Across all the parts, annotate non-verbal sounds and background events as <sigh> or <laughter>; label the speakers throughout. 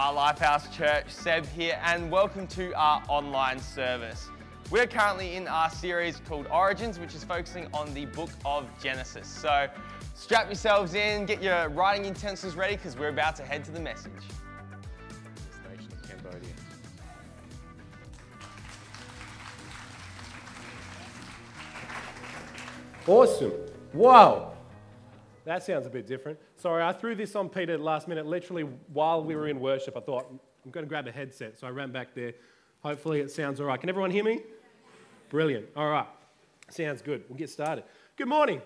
Speaker 1: Hi, Lifehouse Church, Seb here, and welcome to our online service. We're currently in our series called Origins, which is focusing on the book of Genesis. So strap yourselves in, get your writing utensils ready, because we're about to head to the message.
Speaker 2: Awesome. Wow. That sounds a bit different. Sorry, I threw this on Peter last minute, literally while we were in worship. I thought, I'm going to grab a headset. So I ran back there. Hopefully it sounds all right. Can everyone hear me? Brilliant. All right. Sounds good. We'll get started. Good morning.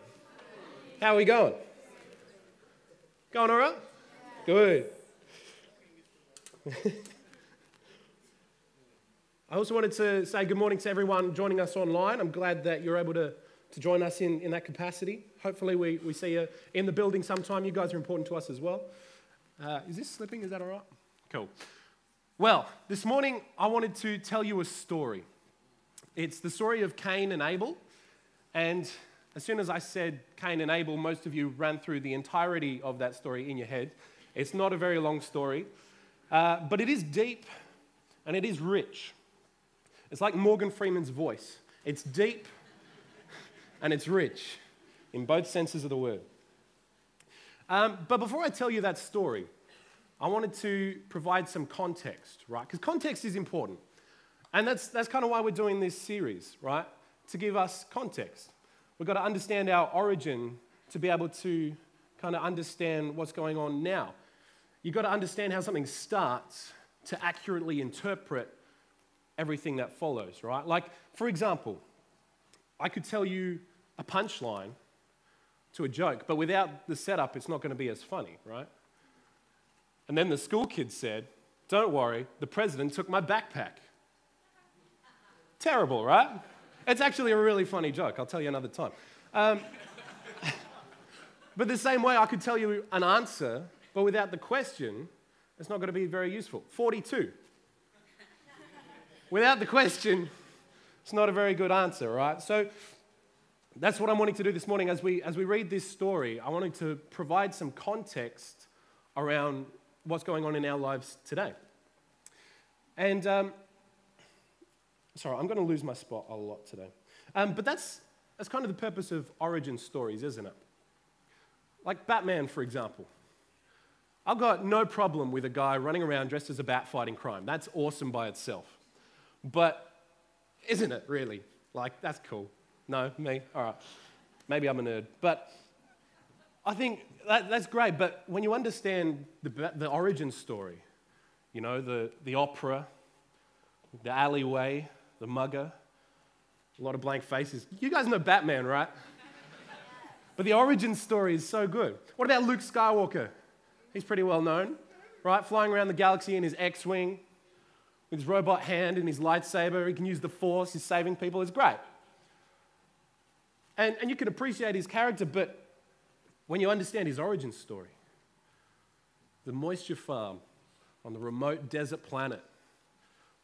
Speaker 2: How are we going? Going all right? Good. <laughs> I also wanted to say good morning to everyone joining us online. I'm glad that you're able to, to join us in, in that capacity. Hopefully, we, we see you in the building sometime. You guys are important to us as well. Uh, is this slipping? Is that all right? Cool. Well, this morning I wanted to tell you a story. It's the story of Cain and Abel. And as soon as I said Cain and Abel, most of you ran through the entirety of that story in your head. It's not a very long story, uh, but it is deep and it is rich. It's like Morgan Freeman's voice it's deep and it's rich in both senses of the word. Um, but before I tell you that story, I wanted to provide some context, right? Because context is important. And that's, that's kind of why we're doing this series, right? To give us context. We've got to understand our origin to be able to kind of understand what's going on now. You've got to understand how something starts to accurately interpret everything that follows, right? Like, for example, I could tell you a punchline to a joke, but without the setup, it's not going to be as funny, right? And then the school kid said, Don't worry, the president took my backpack. Terrible, right? It's actually a really funny joke. I'll tell you another time. Um, <laughs> but the same way, I could tell you an answer, but without the question, it's not going to be very useful. 42. without the question, it's not a very good answer, right? So that's what I'm wanting to do this morning as we, as we read this story. I wanted to provide some context around what's going on in our lives today. And um, sorry, I'm going to lose my spot a lot today. Um, but that's, that's kind of the purpose of origin stories, isn't it? Like Batman, for example. I've got no problem with a guy running around dressed as a bat fighting crime. That's awesome by itself. But isn't it really? Like, that's cool. No, me? All right. Maybe I'm a nerd. But I think that, that's great. But when you understand the, the origin story, you know, the, the opera, the alleyway, the mugger, a lot of blank faces. You guys know Batman, right? but the origin story is so good. What about Luke Skywalker? He's pretty well known, right? Flying around the galaxy in his X Wing with his robot hand and his lightsaber. He can use the Force, he's saving people. It's great. And, and you can appreciate his character, but when you understand his origin story, the moisture farm on the remote desert planet,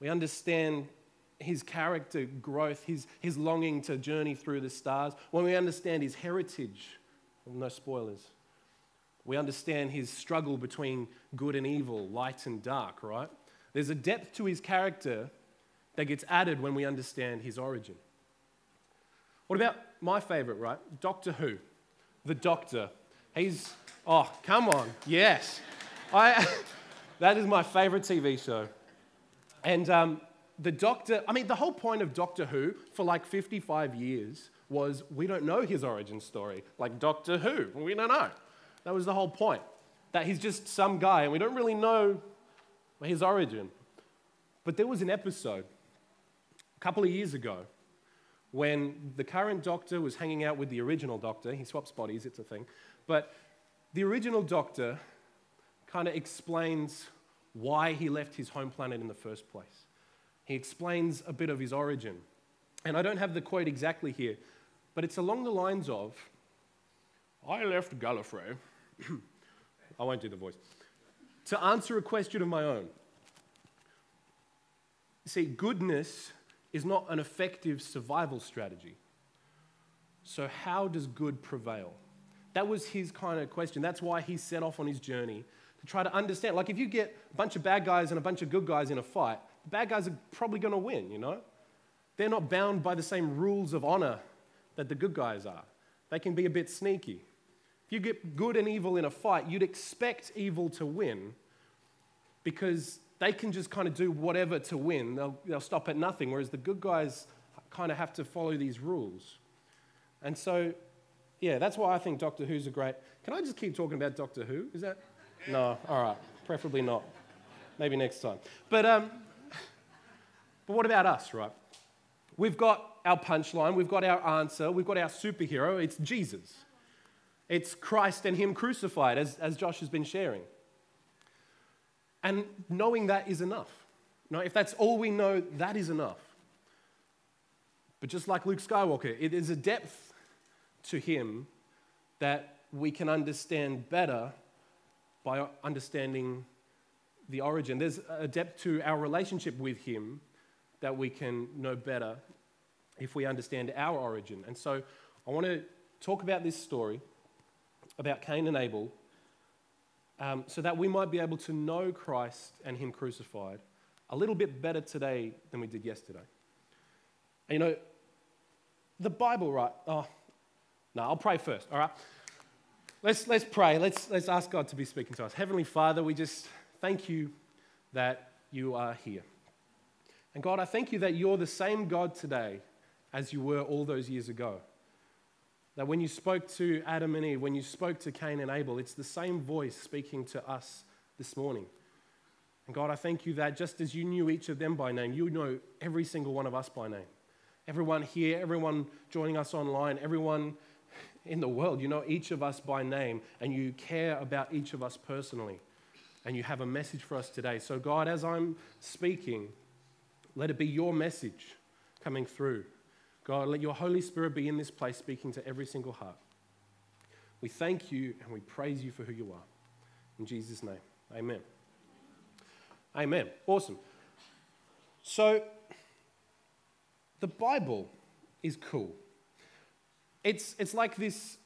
Speaker 2: we understand his character growth, his, his longing to journey through the stars. When we understand his heritage, well, no spoilers, we understand his struggle between good and evil, light and dark, right? There's a depth to his character that gets added when we understand his origin. What about my favorite, right? Doctor Who, the Doctor. He's, oh, come on, yes. I, <laughs> that is my favorite TV show. And um, the Doctor, I mean, the whole point of Doctor Who for like 55 years was we don't know his origin story. Like Doctor Who, we don't know. That was the whole point. That he's just some guy and we don't really know his origin. But there was an episode a couple of years ago when the current doctor was hanging out with the original doctor. He swaps bodies, it's a thing. But the original doctor kind of explains why he left his home planet in the first place. He explains a bit of his origin. And I don't have the quote exactly here, but it's along the lines of I left Gallifrey. <clears throat> I won't do the voice. To answer a question of my own. See, goodness is not an effective survival strategy. So, how does good prevail? That was his kind of question. That's why he set off on his journey to try to understand. Like, if you get a bunch of bad guys and a bunch of good guys in a fight, the bad guys are probably going to win, you know? They're not bound by the same rules of honor that the good guys are. They can be a bit sneaky. If you get good and evil in a fight, you'd expect evil to win because they can just kind of do whatever to win. They'll, they'll stop at nothing, whereas the good guys kind of have to follow these rules. And so, yeah, that's why I think Doctor Who's a great. Can I just keep talking about Doctor Who? Is that? No, all right, preferably not. Maybe next time. But, um, but what about us, right? We've got our punchline, we've got our answer, we've got our superhero. It's Jesus. It's Christ and Him crucified, as, as Josh has been sharing. And knowing that is enough. Know, if that's all we know, that is enough. But just like Luke Skywalker, it is a depth to him that we can understand better by understanding the origin. There's a depth to our relationship with him that we can know better if we understand our origin. And so I want to talk about this story about Cain and Abel um, so that we might be able to know Christ and Him crucified a little bit better today than we did yesterday. And you know, the Bible, right? Oh, no, I'll pray first, all right? Let's, let's pray. Let's, let's ask God to be speaking to us. Heavenly Father, we just thank you that you are here. And God, I thank you that you're the same God today as you were all those years ago. That when you spoke to Adam and Eve, when you spoke to Cain and Abel, it's the same voice speaking to us this morning. And God, I thank you that just as you knew each of them by name, you know every single one of us by name. Everyone here, everyone joining us online, everyone in the world, you know each of us by name, and you care about each of us personally. And you have a message for us today. So, God, as I'm speaking, let it be your message coming through. God, let your Holy Spirit be in this place speaking to every single heart. We thank you and we praise you for who you are. In Jesus' name, amen. Amen. Awesome. So, the Bible is cool. It's, it's like this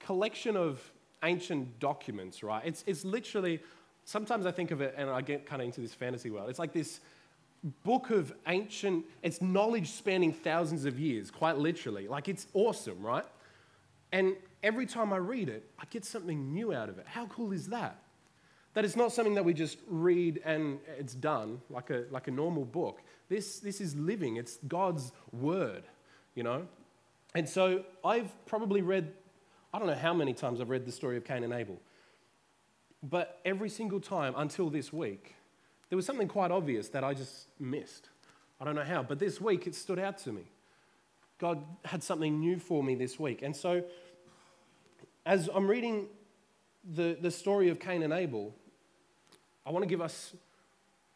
Speaker 2: collection of ancient documents, right? It's, it's literally, sometimes I think of it and I get kind of into this fantasy world. It's like this book of ancient, it's knowledge spanning thousands of years, quite literally. Like it's awesome, right? And every time I read it, I get something new out of it. How cool is that? That it's not something that we just read and it's done, like a, like a normal book. This, this is living, it's God's word, you know? And so I've probably read, I don't know how many times I've read the story of Cain and Abel, but every single time until this week, there was something quite obvious that I just missed. I don't know how, but this week it stood out to me. God had something new for me this week. And so, as I'm reading the, the story of Cain and Abel, I want to give us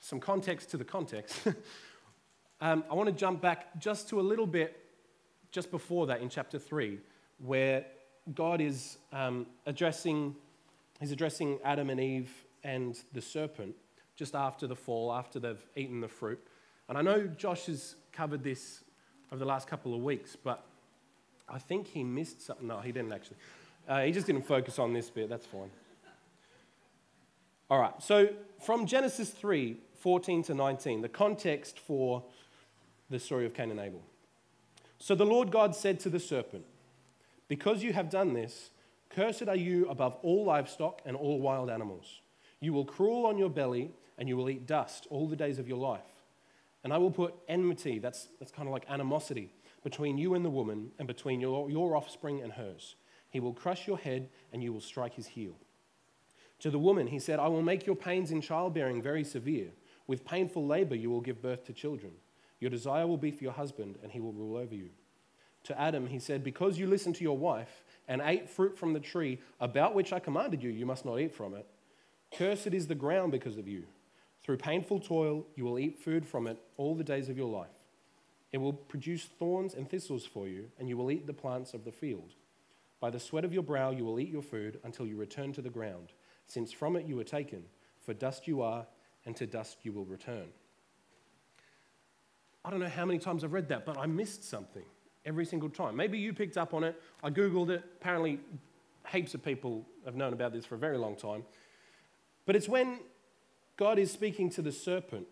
Speaker 2: some context to the context. <laughs> um, I want to jump back just to a little bit just before that in chapter 3, where God is um, addressing, he's addressing Adam and Eve and the serpent just after the fall, after they've eaten the fruit. And I know Josh has covered this over the last couple of weeks, but I think he missed something. No, he didn't actually. Uh, he just didn't focus on this bit. That's fine. All right, so from Genesis 3 14 to 19, the context for the story of Cain and Abel. So the Lord God said to the serpent, Because you have done this, cursed are you above all livestock and all wild animals. You will crawl on your belly and you will eat dust all the days of your life. And I will put enmity, that's, that's kind of like animosity, between you and the woman, and between your, your offspring and hers. He will crush your head, and you will strike his heel. To the woman, he said, I will make your pains in childbearing very severe. With painful labor, you will give birth to children. Your desire will be for your husband, and he will rule over you. To Adam, he said, Because you listened to your wife and ate fruit from the tree about which I commanded you, you must not eat from it. Cursed is the ground because of you. Through painful toil, you will eat food from it all the days of your life. It will produce thorns and thistles for you, and you will eat the plants of the field. By the sweat of your brow, you will eat your food until you return to the ground, since from it you were taken. For dust you are, and to dust you will return. I don't know how many times I've read that, but I missed something every single time. Maybe you picked up on it. I Googled it. Apparently, heaps of people have known about this for a very long time. But it's when God is speaking to the serpent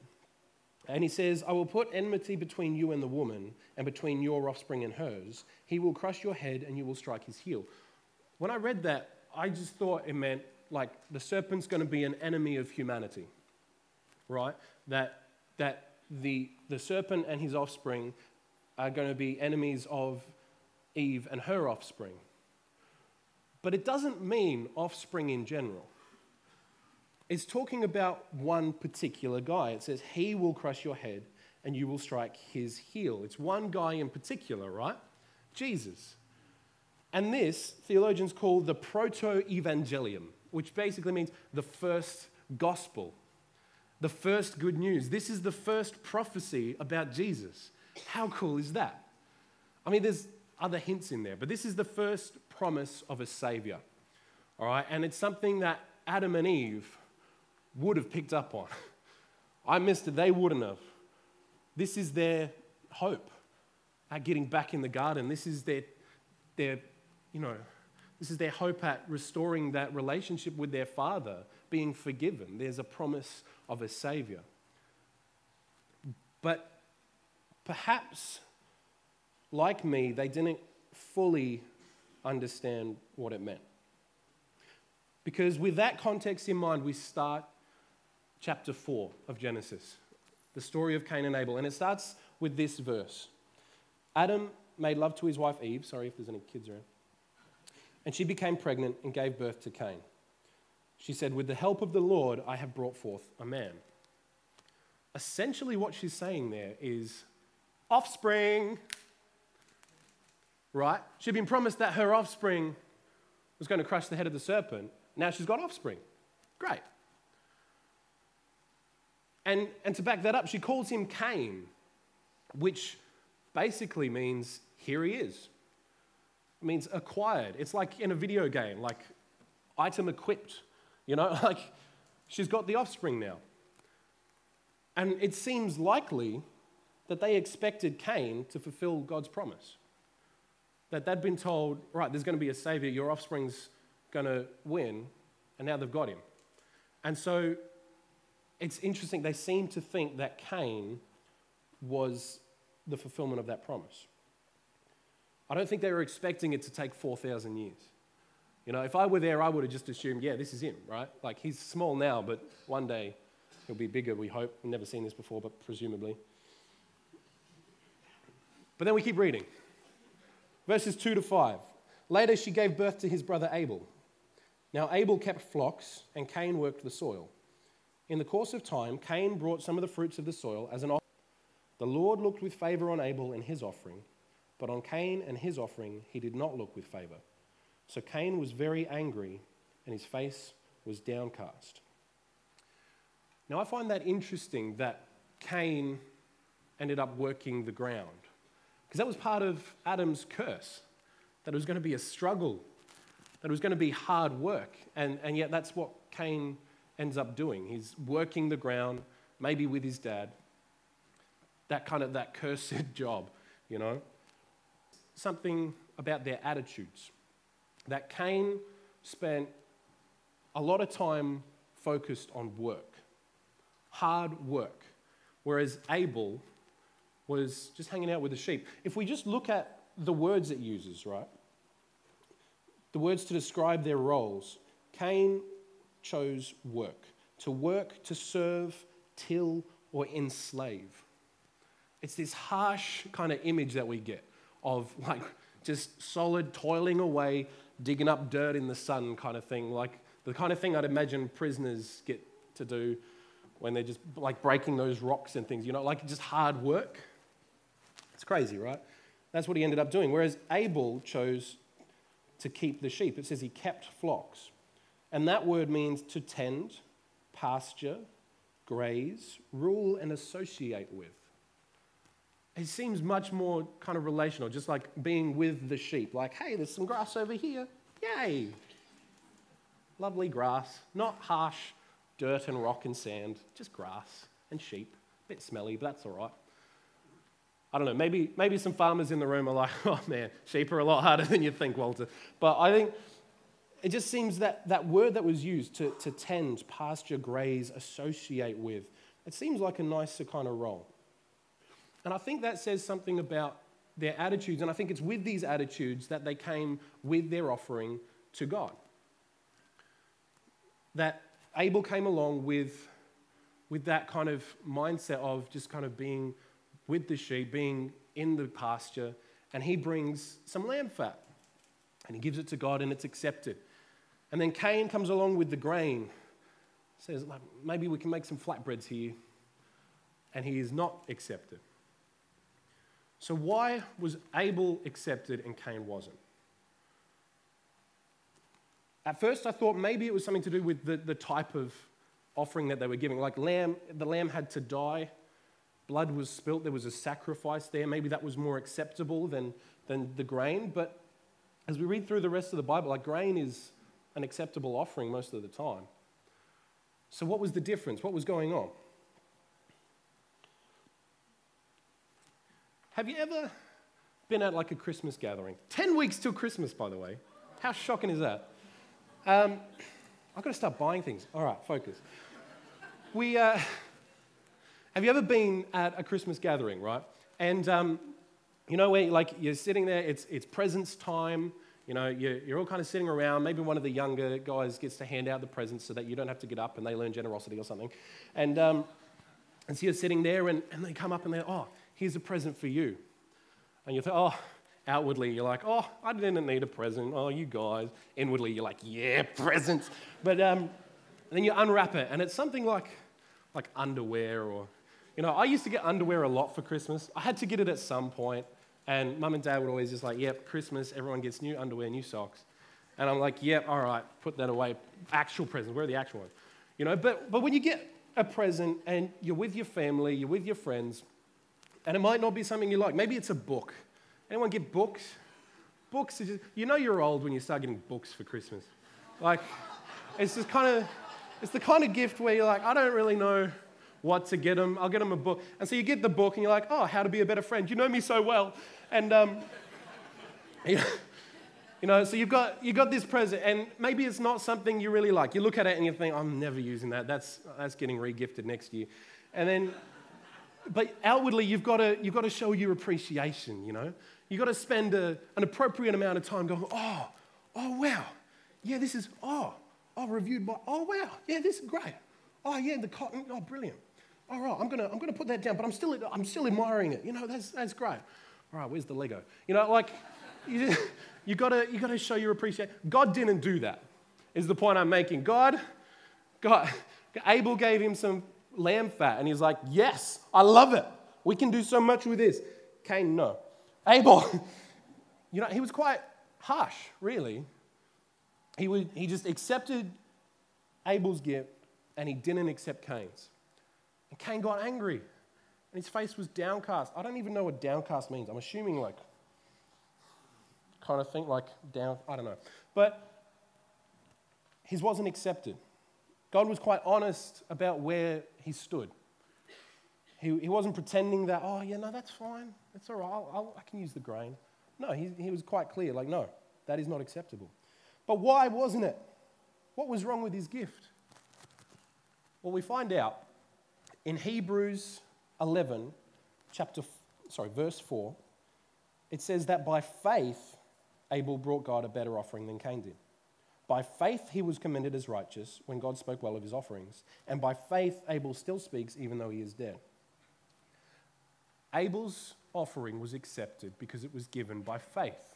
Speaker 2: and he says, I will put enmity between you and the woman, and between your offspring and hers. He will crush your head, and you will strike his heel. When I read that, I just thought it meant like the serpent's going to be an enemy of humanity, right? That, that the, the serpent and his offspring are going to be enemies of Eve and her offspring. But it doesn't mean offspring in general. It's talking about one particular guy. It says, He will crush your head and you will strike his heel. It's one guy in particular, right? Jesus. And this, theologians call the proto evangelium, which basically means the first gospel, the first good news. This is the first prophecy about Jesus. How cool is that? I mean, there's other hints in there, but this is the first promise of a savior. All right, and it's something that Adam and Eve would have picked up on. <laughs> I missed it, they wouldn't have. This is their hope at getting back in the garden. This is their, their, you know, this is their hope at restoring that relationship with their father, being forgiven. There's a promise of a savior. But perhaps, like me, they didn't fully understand what it meant. Because with that context in mind, we start chapter 4 of Genesis, the story of Cain and Abel. And it starts with this verse Adam made love to his wife Eve. Sorry if there's any kids around. And she became pregnant and gave birth to Cain. She said, With the help of the Lord, I have brought forth a man. Essentially, what she's saying there is offspring. Right? She'd been promised that her offspring was going to crush the head of the serpent. Now she's got offspring. Great. And, and to back that up, she calls him Cain, which basically means here he is. It means acquired. It's like in a video game, like item equipped. You know, <laughs> like she's got the offspring now. And it seems likely that they expected Cain to fulfill God's promise. That they'd been told, right, there's going to be a savior, your offspring's going to win, and now they've got him. And so it's interesting, they seem to think that Cain was the fulfillment of that promise. I don't think they were expecting it to take 4,000 years. You know, if I were there, I would have just assumed, yeah, this is him, right? Like he's small now, but one day he'll be bigger, we hope. We've never seen this before, but presumably. But then we keep reading. Verses 2 to 5. Later, she gave birth to his brother Abel. Now, Abel kept flocks, and Cain worked the soil. In the course of time, Cain brought some of the fruits of the soil as an offering. The Lord looked with favor on Abel and his offering, but on Cain and his offering he did not look with favor. So Cain was very angry, and his face was downcast. Now, I find that interesting that Cain ended up working the ground, because that was part of Adam's curse, that it was going to be a struggle, that it was going to be hard work, and, and yet that's what Cain ends up doing. He's working the ground, maybe with his dad. That kind of that <laughs> cursed job, you know. Something about their attitudes. That Cain spent a lot of time focused on work, hard work, whereas Abel was just hanging out with the sheep. If we just look at the words it uses, right? The words to describe their roles. Cain chose work to work, to serve, till, or enslave. It's this harsh kind of image that we get of like just solid toiling away, digging up dirt in the sun kind of thing, like the kind of thing I'd imagine prisoners get to do when they're just like breaking those rocks and things, you know, like just hard work. It's crazy, right? That's what he ended up doing. Whereas Abel chose to keep the sheep. It says he kept flocks. And that word means to tend, pasture, graze, rule, and associate with. It seems much more kind of relational, just like being with the sheep. Like, hey, there's some grass over here. Yay! Lovely grass, not harsh dirt and rock and sand, just grass and sheep. A bit smelly, but that's all right. I don't know, maybe, maybe some farmers in the room are like, <laughs> oh man, sheep are a lot harder than you think, Walter. But I think it just seems that that word that was used to, to tend, pasture, graze, associate with, it seems like a nicer kind of role. And I think that says something about their attitudes. And I think it's with these attitudes that they came with their offering to God. That Abel came along with, with that kind of mindset of just kind of being with the sheep, being in the pasture, and he brings some lamb fat and he gives it to God and it's accepted. And then Cain comes along with the grain, says, maybe we can make some flatbreads here. And he is not accepted. So, why was Abel accepted and Cain wasn't? At first, I thought maybe it was something to do with the, the type of offering that they were giving. Like, lamb, the lamb had to die, blood was spilt, there was a sacrifice there. Maybe that was more acceptable than, than the grain. But as we read through the rest of the Bible, like, grain is an acceptable offering most of the time. So, what was the difference? What was going on? Have you ever been at like a Christmas gathering? 10 weeks till Christmas, by the way. How shocking is that? Um, I've got to start buying things. All right, focus. We, uh, have you ever been at a Christmas gathering, right? And um, you know where like you're sitting there, it's, it's presents time, you know, you're, you're all kind of sitting around. Maybe one of the younger guys gets to hand out the presents so that you don't have to get up and they learn generosity or something. And, um, and so you're sitting there and, and they come up and they're, oh, here's a present for you. And you think, oh, outwardly you're like, oh, I didn't need a present. Oh, you guys. Inwardly you're like, yeah, <laughs> presents. But um, then you unwrap it and it's something like, like underwear or, you know, I used to get underwear a lot for Christmas. I had to get it at some point. And mum and dad would always just like, yep, Christmas, everyone gets new underwear, new socks. And I'm like, yep, all right, put that away. Actual presents, where are the actual ones? You know, but, but when you get a present and you're with your family, you're with your friends, and it might not be something you like. Maybe it's a book. Anyone get books? Books, just, you know you're old when you start getting books for Christmas. Like, it's just kind of, it's the kind of gift where you're like, I don't really know what to get them. I'll get them a book. And so you get the book and you're like, oh, how to be a better friend. You know me so well. And, um, you know, so you've got, you've got this present, and maybe it's not something you really like. You look at it and you think, I'm never using that. That's, that's getting regifted next year. And then, but outwardly, you've got to, you've got to show your appreciation, you know? You've got to spend a, an appropriate amount of time going, oh, oh, wow. Yeah, this is, oh, oh, reviewed by, oh, wow. Yeah, this is great. Oh, yeah, the cotton, oh, brilliant. All right, I'm to I'm gonna put that down, but I'm still, I'm still admiring it. You know, that's, that's great all right, where's the Lego? You know, like, you, you gotta, you gotta show your appreciation. God didn't do that, is the point I'm making. God, God, Abel gave him some lamb fat, and he's like, yes, I love it. We can do so much with this. Cain, no. Abel, <laughs> you know, he was quite harsh, really. He, would, he just accepted Abel's gift, and he didn't accept Cain's. And Cain got angry and his face was downcast. I don't even know what downcast means. I'm assuming like kind of think like down, I don't know. But his wasn't accepted. God was quite honest about where he stood. He, he wasn't pretending that, oh, yeah, no, that's fine. That's all right. I'll, I'll, I can use the grain. No, he, he was quite clear, like, no, that is not acceptable. But why wasn't it? What was wrong with his gift? Well, we find out in Hebrews 11, chapter, sorry, verse 4, it says that by faith, Abel brought God a better offering than Cain did. By faith, he was commended as righteous when God spoke well of his offerings. And by faith, Abel still speaks even though he is dead. Abel's offering was accepted because it was given by faith.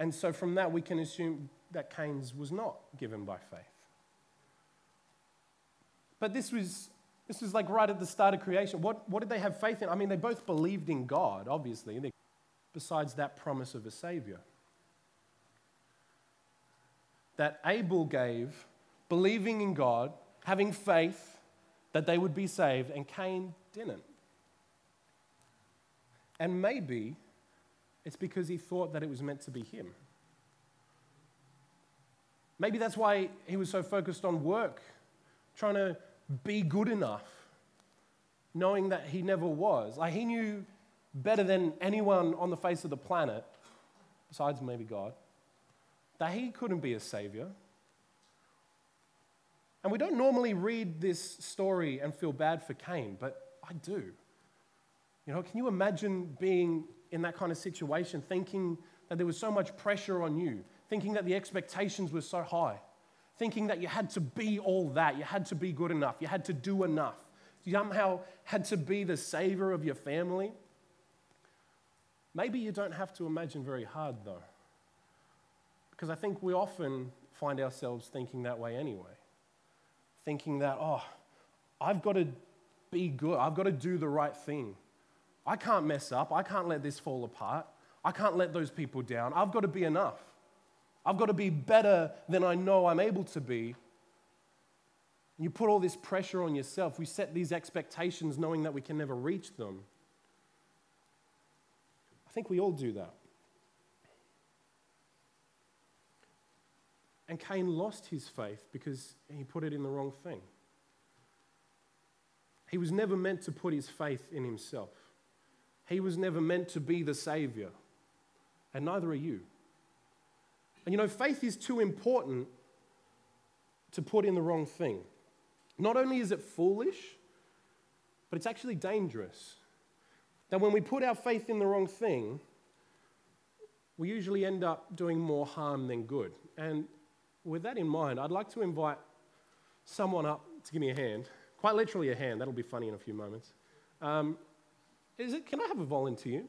Speaker 2: And so from that, we can assume that Cain's was not given by faith. But this was this was like right at the start of creation. What, what did they have faith in? I mean, they both believed in God, obviously, besides that promise of a Savior. That Abel gave, believing in God, having faith that they would be saved, and Cain didn't. And maybe it's because he thought that it was meant to be him. Maybe that's why he was so focused on work, trying to be good enough, knowing that he never was. Like he knew better than anyone on the face of the planet, besides maybe God, that he couldn't be a savior. And we don't normally read this story and feel bad for Cain, but I do. You know, can you imagine being in that kind of situation, thinking that there was so much pressure on you, thinking that the expectations were so high, thinking that you had to be all that, you had to be good enough, you had to do enough, you somehow had to be the savior of your family? Maybe you don't have to imagine very hard, though, because I think we often find ourselves thinking that way anyway. Thinking that, oh, I've got to be good, I've got to do the right thing. I can't mess up, I can't let this fall apart, I can't let those people down. I've got to be enough. I've got to be better than I know I'm able to be. You put all this pressure on yourself. We set these expectations knowing that we can never reach them. I think we all do that. And Cain lost his faith because he put it in the wrong thing. He was never meant to put his faith in himself. He was never meant to be the Savior. And neither are you. And you know, faith is too important to put in the wrong thing. Not only is it foolish, but it's actually dangerous. That when we put our faith in the wrong thing, we usually end up doing more harm than good. And with that in mind, I'd like to invite someone up to give me a hand. Quite literally a hand, that'll be funny in a few moments. Um, is it, can I have a volunteer?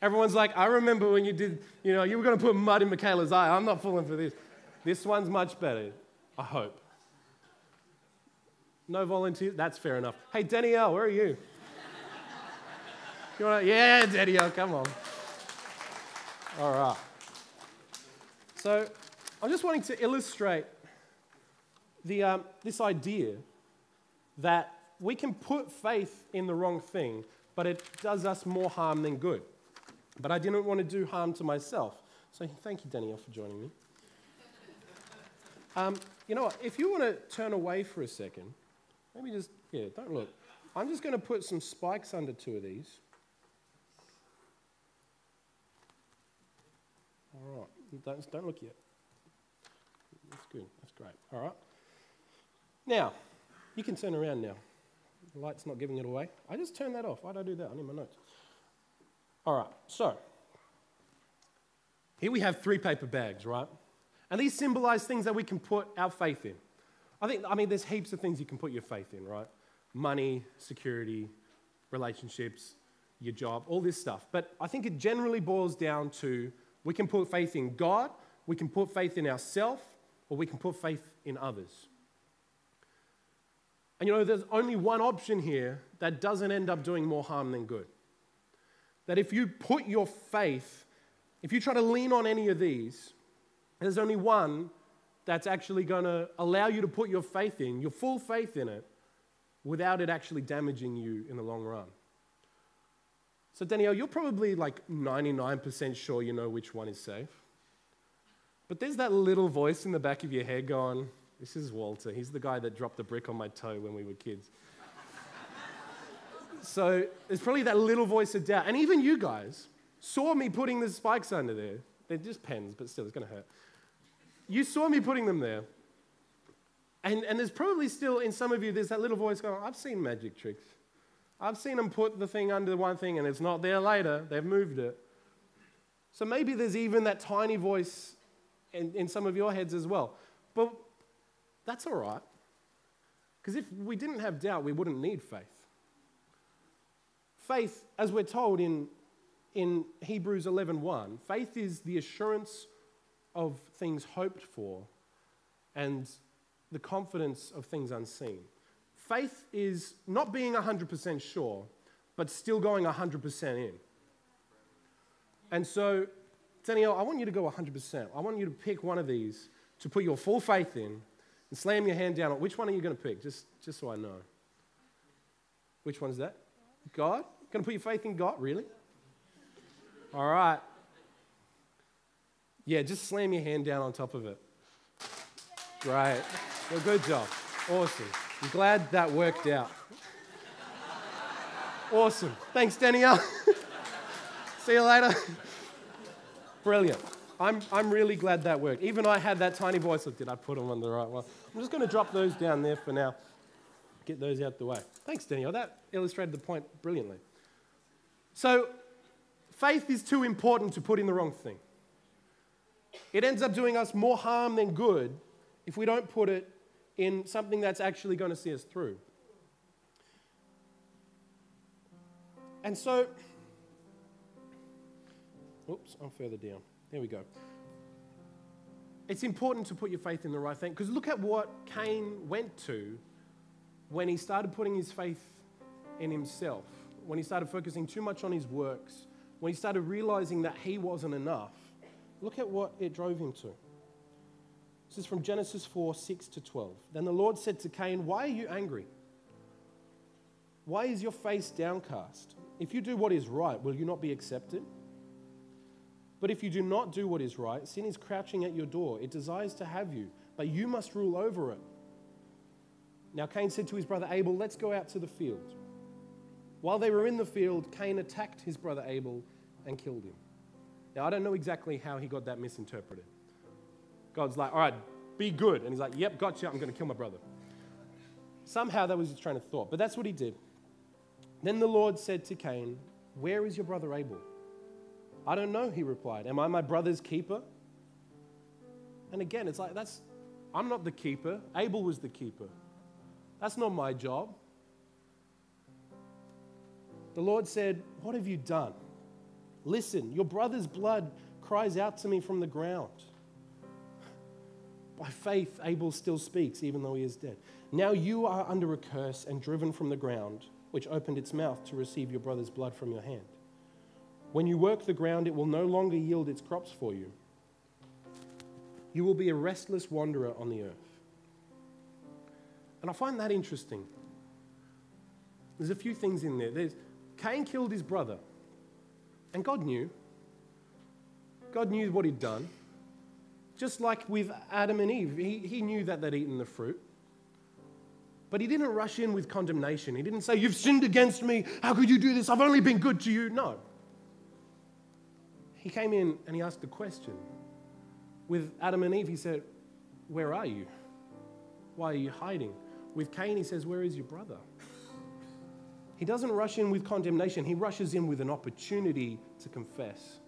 Speaker 2: Everyone's like, I remember when you did, you know, you were going to put mud in Michaela's eye. I'm not falling for this. This one's much better, I hope. No volunteers? That's fair enough. Hey, Danielle, where are you? you wanna, yeah, Danielle, come on. All right. So I'm just wanting to illustrate the, um, this idea that we can put faith in the wrong thing, but it does us more harm than good. But I didn't want to do harm to myself. So thank you, Danielle, for joining me. Um, you know what? If you want to turn away for a second, maybe just, yeah, don't look. I'm just going to put some spikes under two of these. All right. Don't, don't look yet. That's good. That's great. All right. Now, you can turn around now. The light's not giving it away. I just turned that off. Why did I do that? I need my notes. All right, so here we have three paper bags, right? And these symbolize things that we can put our faith in. I think, I mean, there's heaps of things you can put your faith in, right? Money, security, relationships, your job, all this stuff. But I think it generally boils down to we can put faith in God, we can put faith in ourselves, or we can put faith in others. And you know, there's only one option here that doesn't end up doing more harm than good. That if you put your faith, if you try to lean on any of these, there's only one that's actually going to allow you to put your faith in, your full faith in it, without it actually damaging you in the long run. So, Danielle, you're probably like 99% sure you know which one is safe. But there's that little voice in the back of your head going, this is Walter. He's the guy that dropped the brick on my toe when we were kids. So there's probably that little voice of doubt. And even you guys saw me putting the spikes under there. They're just pens, but still, it's going to hurt. You saw me putting them there. And, and there's probably still in some of you, there's that little voice going, I've seen magic tricks. I've seen them put the thing under the one thing and it's not there later. They've moved it. So maybe there's even that tiny voice in, in some of your heads as well. But that's all right. Because if we didn't have doubt, we wouldn't need faith. Faith, as we're told in, in Hebrews 11.1, 1, faith is the assurance of things hoped for and the confidence of things unseen. Faith is not being 100% sure, but still going 100% in. And so, Danielle, I want you to go 100%. I want you to pick one of these to put your full faith in and slam your hand down on which one are you going to pick, just, just so I know. Which one's that? God? Going to put your faith in God? Really? All right. Yeah, just slam your hand down on top of it. Great. Well, good job. Awesome. I'm glad that worked out. Awesome. Thanks, Danielle. <laughs> See you later. Brilliant. I'm, I'm really glad that worked. Even I had that tiny voice of, did I put them on the right one? I'm just going to drop those down there for now. Get those out the way. Thanks, Danielle. That illustrated the point brilliantly. So, faith is too important to put in the wrong thing. It ends up doing us more harm than good if we don't put it in something that's actually going to see us through. And so, oops, I'm further down. There we go. It's important to put your faith in the right thing because look at what Cain went to when he started putting his faith in himself, when he started focusing too much on his works, when he started realizing that he wasn't enough. Look at what it drove him to. This is from Genesis 4 6 to 12. Then the Lord said to Cain, Why are you angry? Why is your face downcast? If you do what is right, will you not be accepted? But if you do not do what is right, sin is crouching at your door. It desires to have you, but you must rule over it. Now Cain said to his brother Abel, Let's go out to the field. While they were in the field, Cain attacked his brother Abel and killed him. Now, I don't know exactly how he got that misinterpreted. God's like, All right, be good. And he's like, Yep, gotcha, I'm going to kill my brother. Somehow that was his train of thought, but that's what he did. Then the Lord said to Cain, Where is your brother Abel? I don't know, he replied. Am I my brother's keeper? And again, it's like, that's, I'm not the keeper. Abel was the keeper. That's not my job. The Lord said, What have you done? Listen, your brother's blood cries out to me from the ground. By faith, Abel still speaks, even though he is dead. Now you are under a curse and driven from the ground, which opened its mouth to receive your brother's blood from your hand. When you work the ground, it will no longer yield its crops for you. You will be a restless wanderer on the earth. And I find that interesting. There's a few things in there. There's Cain killed his brother, and God knew. God knew what he'd done. Just like with Adam and Eve, he, he knew that they'd eaten the fruit. But he didn't rush in with condemnation. He didn't say, You've sinned against me. How could you do this? I've only been good to you. No. He came in and he asked a question. With Adam and Eve, he said, Where are you? Why are you hiding? With Cain, he says, Where is your brother? He doesn't rush in with condemnation, he rushes in with an opportunity to confess,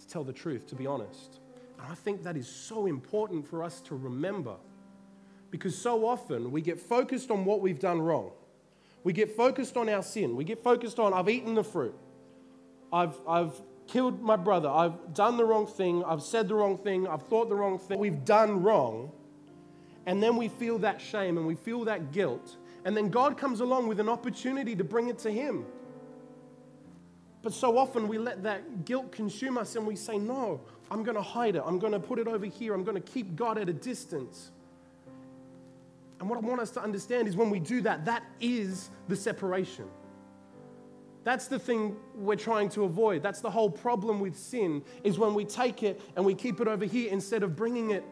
Speaker 2: to tell the truth, to be honest. And I think that is so important for us to remember because so often we get focused on what we've done wrong. We get focused on our sin. We get focused on, I've eaten the fruit. I've, I've killed my brother. I've done the wrong thing. I've said the wrong thing. I've thought the wrong thing. We've done wrong. And then we feel that shame and we feel that guilt. And then God comes along with an opportunity to bring it to Him. But so often we let that guilt consume us and we say, No, I'm going to hide it. I'm going to put it over here. I'm going to keep God at a distance. And what I want us to understand is when we do that, that is the separation. That's the thing we're trying to avoid. That's the whole problem with sin is when we take it and we keep it over here instead of bringing it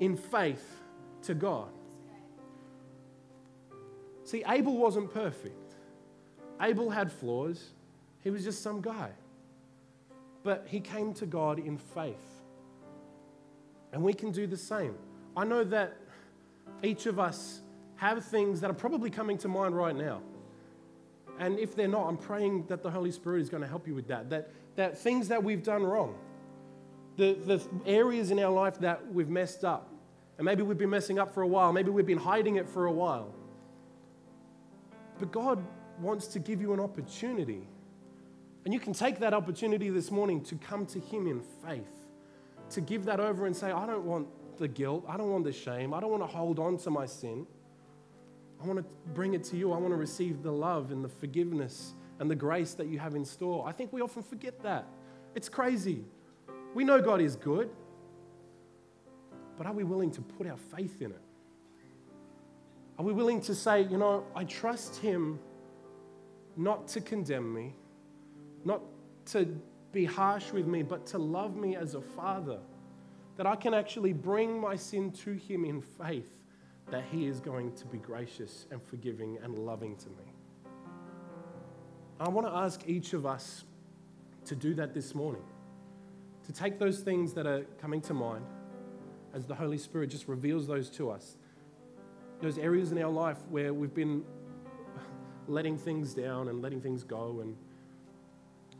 Speaker 2: in faith to God. See, Abel wasn't perfect. Abel had flaws. He was just some guy. But he came to God in faith. And we can do the same. I know that each of us have things that are probably coming to mind right now. And if they're not, I'm praying that the Holy Spirit is going to help you with that. That, that things that we've done wrong, the, the areas in our life that we've messed up, and maybe we've been messing up for a while, maybe we've been hiding it for a while. But God wants to give you an opportunity. And you can take that opportunity this morning to come to Him in faith, to give that over and say, I don't want the guilt, I don't want the shame, I don't want to hold on to my sin. I want to bring it to you. I want to receive the love and the forgiveness and the grace that you have in store. I think we often forget that. It's crazy. We know God is good, but are we willing to put our faith in it? Are we willing to say, you know, I trust Him not to condemn me, not to be harsh with me, but to love me as a father? That I can actually bring my sin to Him in faith that He is going to be gracious and forgiving and loving to me. I want to ask each of us to do that this morning. to take those things that are coming to mind as the Holy Spirit just reveals those to us. Those areas in our life where we've been letting things down and letting things go and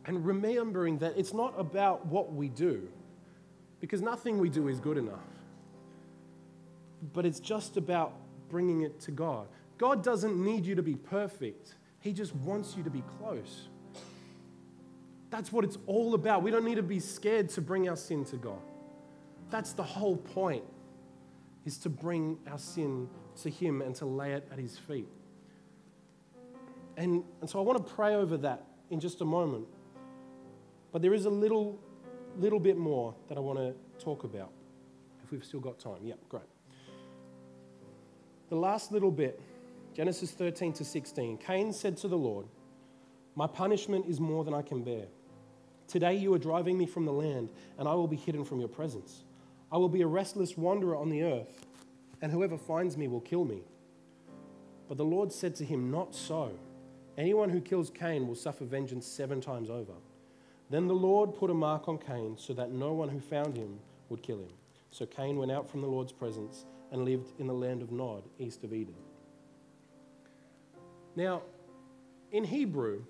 Speaker 2: and remembering that it's not about what we do because nothing we do is good enough. But it's just about bringing it to God. God doesn't need you to be perfect. He just wants you to be close. That's what it's all about. We don't need to be scared to bring our sin to God. That's the whole point, is to bring our sin to Him and to lay it at His feet. And, and so I want to pray over that in just a moment. But there is a little, little bit more that I want to talk about. If we've still got time. Yeah, great. The last little bit, Genesis 13 to 16. Cain said to the Lord, My punishment is more than I can bear. Today you are driving me from the land, and I will be hidden from your presence. I will be a restless wanderer on the earth, and whoever finds me will kill me. But the Lord said to him, Not so. Anyone who kills Cain will suffer vengeance seven times over. Then the Lord put a mark on Cain so that no one who found him would kill him. So Cain went out from the Lord's presence and lived in the land of Nod, east of Eden. Now, in Hebrew,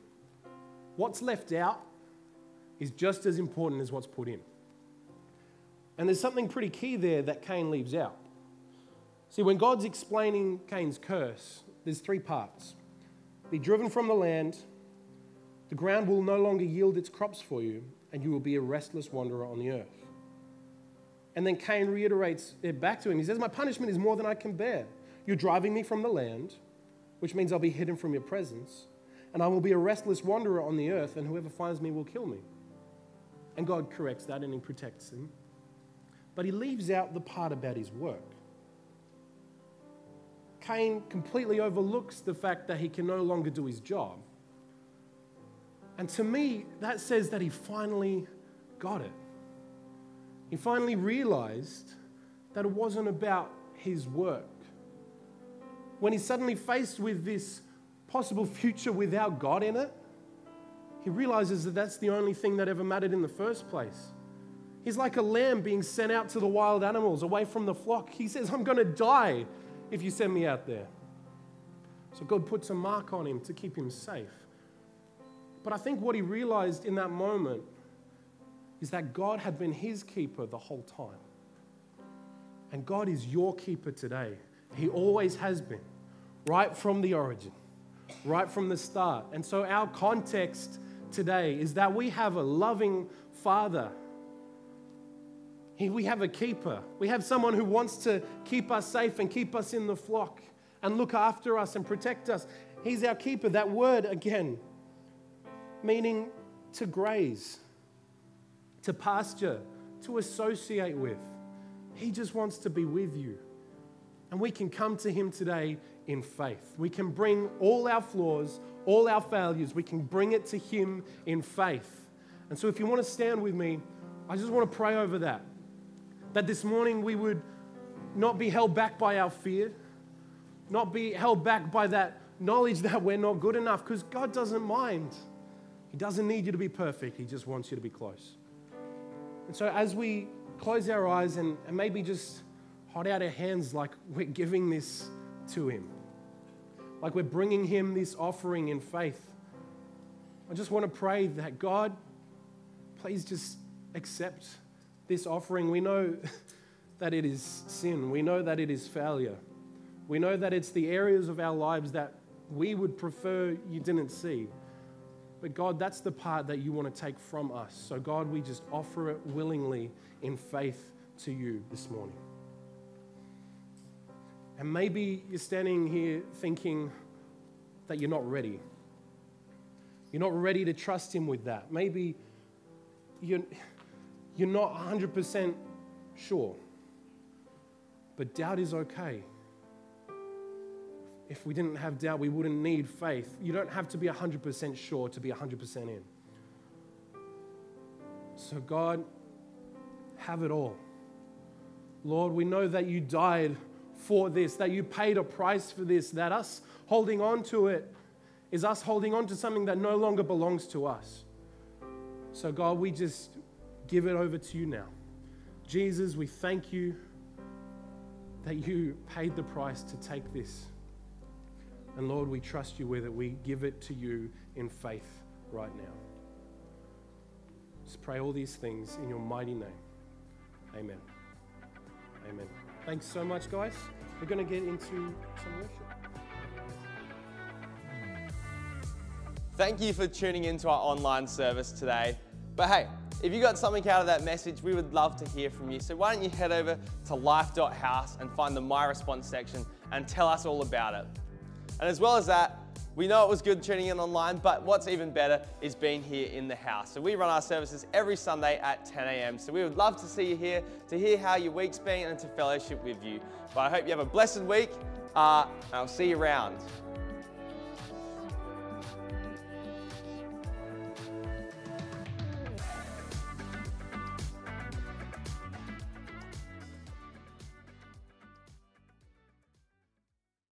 Speaker 2: what's left out is just as important as what's put in. And there's something pretty key there that Cain leaves out. See, when God's explaining Cain's curse, there's three parts be driven from the land the ground will no longer yield its crops for you, and you will be a restless wanderer on the earth. And then Cain reiterates it back to him. He says, My punishment is more than I can bear. You're driving me from the land, which means I'll be hidden from your presence, and I will be a restless wanderer on the earth, and whoever finds me will kill me. And God corrects that and he protects him. But he leaves out the part about his work. Cain completely overlooks the fact that he can no longer do his job and to me, that says that he finally got it. He finally realized that it wasn't about his work. When he's suddenly faced with this possible future without God in it, he realizes that that's the only thing that ever mattered in the first place. He's like a lamb being sent out to the wild animals away from the flock. He says, I'm going to die if you send me out there. So God puts a mark on him to keep him safe. But I think what he realized in that moment is that God had been his keeper the whole time. And God is your keeper today. He always has been, right from the origin, right from the start. And so our context today is that we have a loving Father. We have a keeper. We have someone who wants to keep us safe and keep us in the flock and look after us and protect us. He's our keeper. That word, again, meaning to graze, to pasture, to associate with. He just wants to be with you. And we can come to Him today in faith. We can bring all our flaws, all our failures, we can bring it to Him in faith. And so, if you want to stand with me, I just want to pray over that. That this morning we would not be held back by our fear, not be held back by that knowledge that we're not good enough, because God doesn't mind. He doesn't need you to be perfect, He just wants you to be close. And so, as we close our eyes and, and maybe just hold out our hands like we're giving this to Him, like we're bringing Him this offering in faith, I just want to pray that God, please just accept this offering. We know <laughs> that it is sin, we know that it is failure, we know that it's the areas of our lives that we would prefer you didn't see. But God, that's the part that you want to take from us. So, God, we just offer it willingly in faith to you this morning. And maybe you're standing here thinking that you're not ready. You're not ready to trust Him with that. Maybe you're, you're not 100% sure. But doubt is okay if we didn't have doubt, we wouldn't need faith. You don't have to be 100% sure to be 100% in. So, God, have it all. Lord, we know that you died for this, that you paid a price for this, that us holding on to it is us holding on to something that no longer belongs to us. So, God, we just give it over to you now. Jesus, we thank you that you paid the price to take this. And Lord, we trust you with it. We give it to you in faith right now. Just pray all these things in your mighty name. Amen. Amen. Thanks so much, guys. We're going to get into some worship.
Speaker 1: Thank you for tuning into our online service today. But hey, if you got something out of that message, we would love to hear from you. So why don't you head over to life.house and find the My Response section and tell us all about it. And as well as that, we know it was good tuning in online, but what's even better is being here in the house. So we run our services every Sunday at 10 a.m. So we would love to see you here, to hear how your week's been, and to fellowship with you. But I hope you have a blessed week, uh, and I'll see you around.